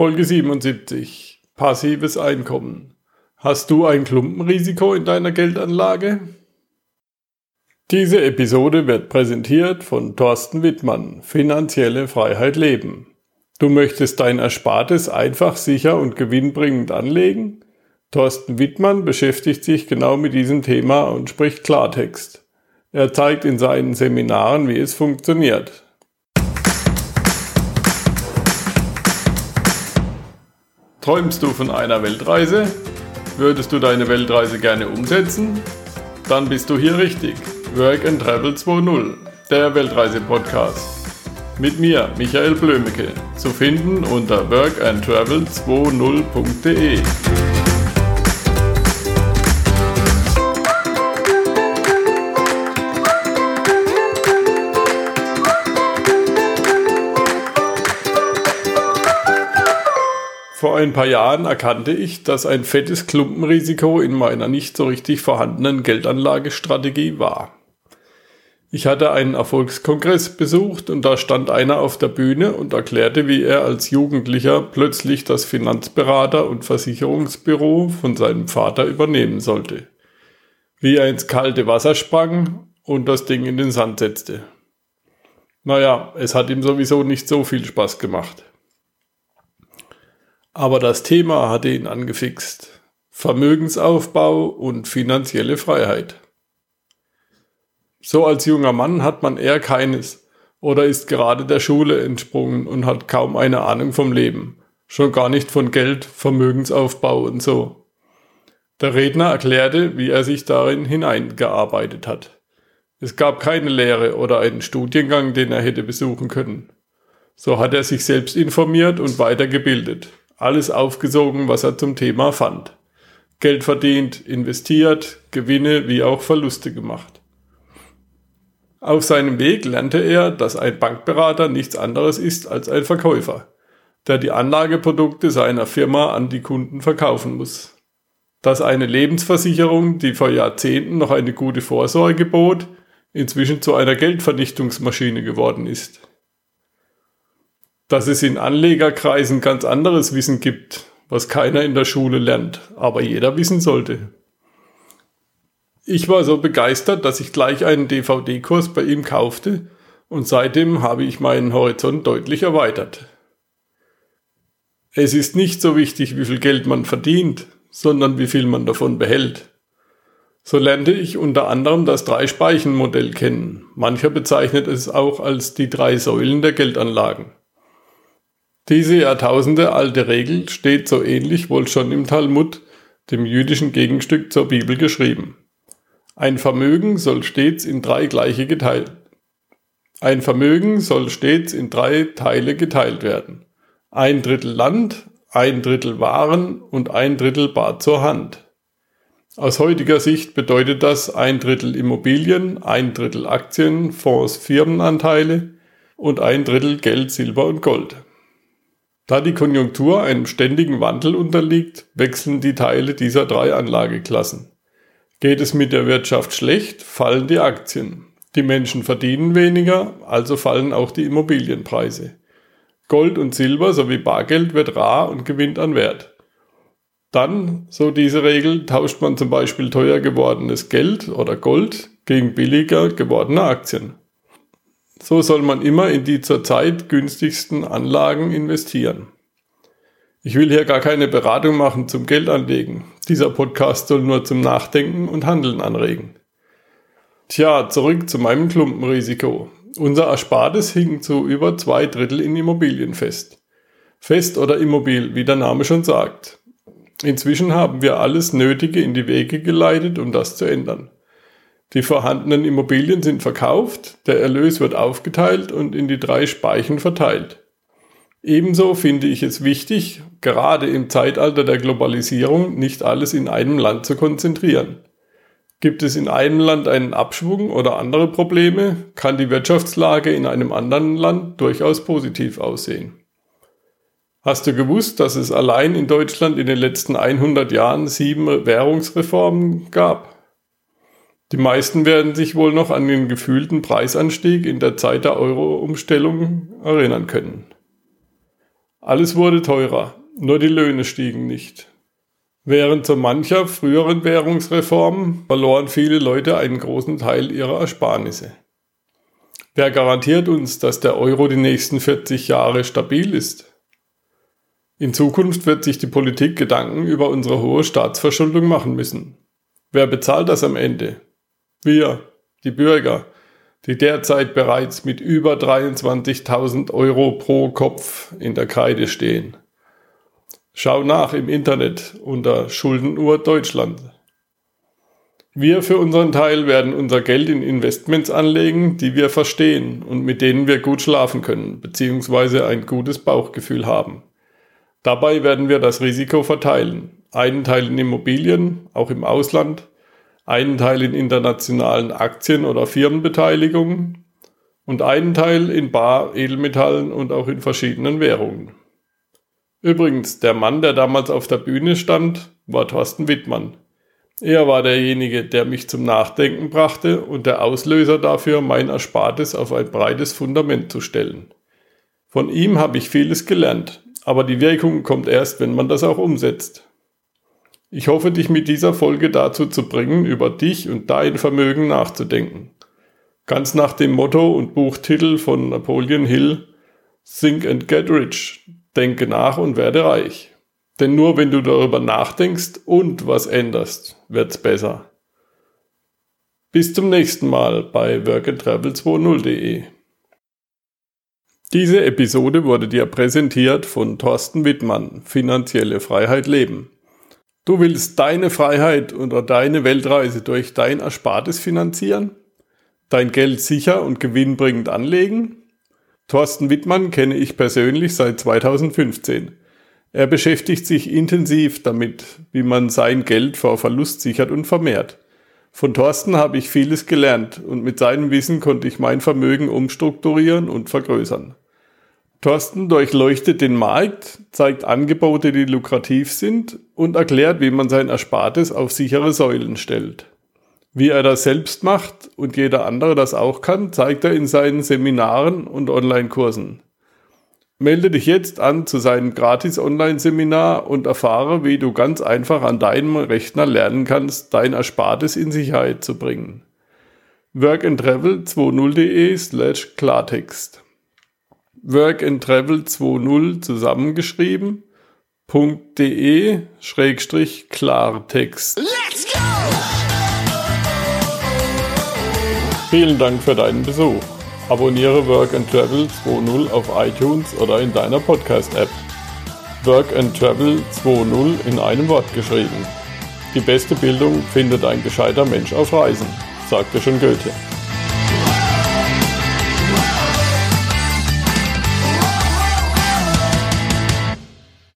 Folge 77. Passives Einkommen. Hast du ein Klumpenrisiko in deiner Geldanlage? Diese Episode wird präsentiert von Thorsten Wittmann, Finanzielle Freiheit Leben. Du möchtest dein Erspartes einfach, sicher und gewinnbringend anlegen? Thorsten Wittmann beschäftigt sich genau mit diesem Thema und spricht Klartext. Er zeigt in seinen Seminaren, wie es funktioniert. Träumst du von einer Weltreise? Würdest du deine Weltreise gerne umsetzen? Dann bist du hier richtig. Work and Travel 2.0, der Weltreise-Podcast. Mit mir, Michael Blömecke, zu finden unter workandtravel20.de. ein paar Jahren erkannte ich, dass ein fettes Klumpenrisiko in meiner nicht so richtig vorhandenen Geldanlagestrategie war. Ich hatte einen Erfolgskongress besucht und da stand einer auf der Bühne und erklärte, wie er als Jugendlicher plötzlich das Finanzberater- und Versicherungsbüro von seinem Vater übernehmen sollte. Wie er ins kalte Wasser sprang und das Ding in den Sand setzte. Naja, es hat ihm sowieso nicht so viel Spaß gemacht. Aber das Thema hatte ihn angefixt. Vermögensaufbau und finanzielle Freiheit. So als junger Mann hat man eher keines oder ist gerade der Schule entsprungen und hat kaum eine Ahnung vom Leben, schon gar nicht von Geld, Vermögensaufbau und so. Der Redner erklärte, wie er sich darin hineingearbeitet hat. Es gab keine Lehre oder einen Studiengang, den er hätte besuchen können. So hat er sich selbst informiert und weitergebildet alles aufgesogen, was er zum Thema fand. Geld verdient, investiert, Gewinne wie auch Verluste gemacht. Auf seinem Weg lernte er, dass ein Bankberater nichts anderes ist als ein Verkäufer, der die Anlageprodukte seiner Firma an die Kunden verkaufen muss. Dass eine Lebensversicherung, die vor Jahrzehnten noch eine gute Vorsorge bot, inzwischen zu einer Geldvernichtungsmaschine geworden ist dass es in Anlegerkreisen ganz anderes Wissen gibt, was keiner in der Schule lernt, aber jeder wissen sollte. Ich war so begeistert, dass ich gleich einen DVD-Kurs bei ihm kaufte und seitdem habe ich meinen Horizont deutlich erweitert. Es ist nicht so wichtig, wie viel Geld man verdient, sondern wie viel man davon behält. So lernte ich unter anderem das Drei-Speichen-Modell kennen. Mancher bezeichnet es auch als die drei Säulen der Geldanlagen. Diese Jahrtausende alte Regel steht so ähnlich wohl schon im Talmud, dem jüdischen Gegenstück zur Bibel, geschrieben. Ein Vermögen soll stets in drei gleiche geteilt. Ein Vermögen soll stets in drei Teile geteilt werden. Ein Drittel Land, ein Drittel Waren und ein Drittel Bar zur Hand. Aus heutiger Sicht bedeutet das ein Drittel Immobilien, ein Drittel Aktien, Fonds, Firmenanteile und ein Drittel Geld, Silber und Gold. Da die Konjunktur einem ständigen Wandel unterliegt, wechseln die Teile dieser drei Anlageklassen. Geht es mit der Wirtschaft schlecht, fallen die Aktien. Die Menschen verdienen weniger, also fallen auch die Immobilienpreise. Gold und Silber sowie Bargeld wird rar und gewinnt an Wert. Dann, so diese Regel, tauscht man zum Beispiel teuer gewordenes Geld oder Gold gegen billiger gewordene Aktien. So soll man immer in die zurzeit günstigsten Anlagen investieren. Ich will hier gar keine Beratung machen zum Geldanlegen. Dieser Podcast soll nur zum Nachdenken und Handeln anregen. Tja, zurück zu meinem Klumpenrisiko. Unser Erspartes hing zu über zwei Drittel in Immobilien fest. Fest oder immobil, wie der Name schon sagt. Inzwischen haben wir alles Nötige in die Wege geleitet, um das zu ändern. Die vorhandenen Immobilien sind verkauft, der Erlös wird aufgeteilt und in die drei Speichen verteilt. Ebenso finde ich es wichtig, gerade im Zeitalter der Globalisierung nicht alles in einem Land zu konzentrieren. Gibt es in einem Land einen Abschwung oder andere Probleme, kann die Wirtschaftslage in einem anderen Land durchaus positiv aussehen. Hast du gewusst, dass es allein in Deutschland in den letzten 100 Jahren sieben Währungsreformen gab? Die meisten werden sich wohl noch an den gefühlten Preisanstieg in der Zeit der Euro-Umstellung erinnern können. Alles wurde teurer, nur die Löhne stiegen nicht. Während so mancher früheren Währungsreformen verloren viele Leute einen großen Teil ihrer Ersparnisse. Wer garantiert uns, dass der Euro die nächsten 40 Jahre stabil ist? In Zukunft wird sich die Politik Gedanken über unsere hohe Staatsverschuldung machen müssen. Wer bezahlt das am Ende? Wir, die Bürger, die derzeit bereits mit über 23.000 Euro pro Kopf in der Kreide stehen. Schau nach im Internet unter Schuldenuhr Deutschland. Wir für unseren Teil werden unser Geld in Investments anlegen, die wir verstehen und mit denen wir gut schlafen können, beziehungsweise ein gutes Bauchgefühl haben. Dabei werden wir das Risiko verteilen. Einen Teil in Immobilien, auch im Ausland, einen Teil in internationalen Aktien oder Firmenbeteiligungen und einen Teil in Bar, Edelmetallen und auch in verschiedenen Währungen. Übrigens, der Mann, der damals auf der Bühne stand, war Thorsten Wittmann. Er war derjenige, der mich zum Nachdenken brachte und der Auslöser dafür, mein Erspartes auf ein breites Fundament zu stellen. Von ihm habe ich vieles gelernt, aber die Wirkung kommt erst, wenn man das auch umsetzt. Ich hoffe, dich mit dieser Folge dazu zu bringen, über dich und dein Vermögen nachzudenken. Ganz nach dem Motto und Buchtitel von Napoleon Hill Think and Get Rich. Denke nach und werde reich. Denn nur wenn du darüber nachdenkst und was änderst, wird's besser. Bis zum nächsten Mal bei workandtravel20.de. Diese Episode wurde dir präsentiert von Thorsten Wittmann, Finanzielle Freiheit Leben. Du willst deine Freiheit oder deine Weltreise durch dein Erspartes finanzieren? Dein Geld sicher und gewinnbringend anlegen? Thorsten Wittmann kenne ich persönlich seit 2015. Er beschäftigt sich intensiv damit, wie man sein Geld vor Verlust sichert und vermehrt. Von Thorsten habe ich vieles gelernt und mit seinem Wissen konnte ich mein Vermögen umstrukturieren und vergrößern. Thorsten durchleuchtet den Markt, zeigt Angebote, die lukrativ sind und erklärt, wie man sein Erspartes auf sichere Säulen stellt. Wie er das selbst macht und jeder andere das auch kann, zeigt er in seinen Seminaren und Online-Kursen. Melde dich jetzt an zu seinem gratis Online-Seminar und erfahre, wie du ganz einfach an deinem Rechner lernen kannst, dein Erspartes in Sicherheit zu bringen. workandtravel20.de slash Klartext workandtravel20 zusammengeschrieben .de Schrägstrich Klartext. Let's go! Vielen Dank für deinen Besuch. Abonniere Work and Travel 2.0 auf iTunes oder in deiner Podcast-App. Work and Travel 2.0 in einem Wort geschrieben. Die beste Bildung findet ein gescheiter Mensch auf Reisen, sagte schon Goethe.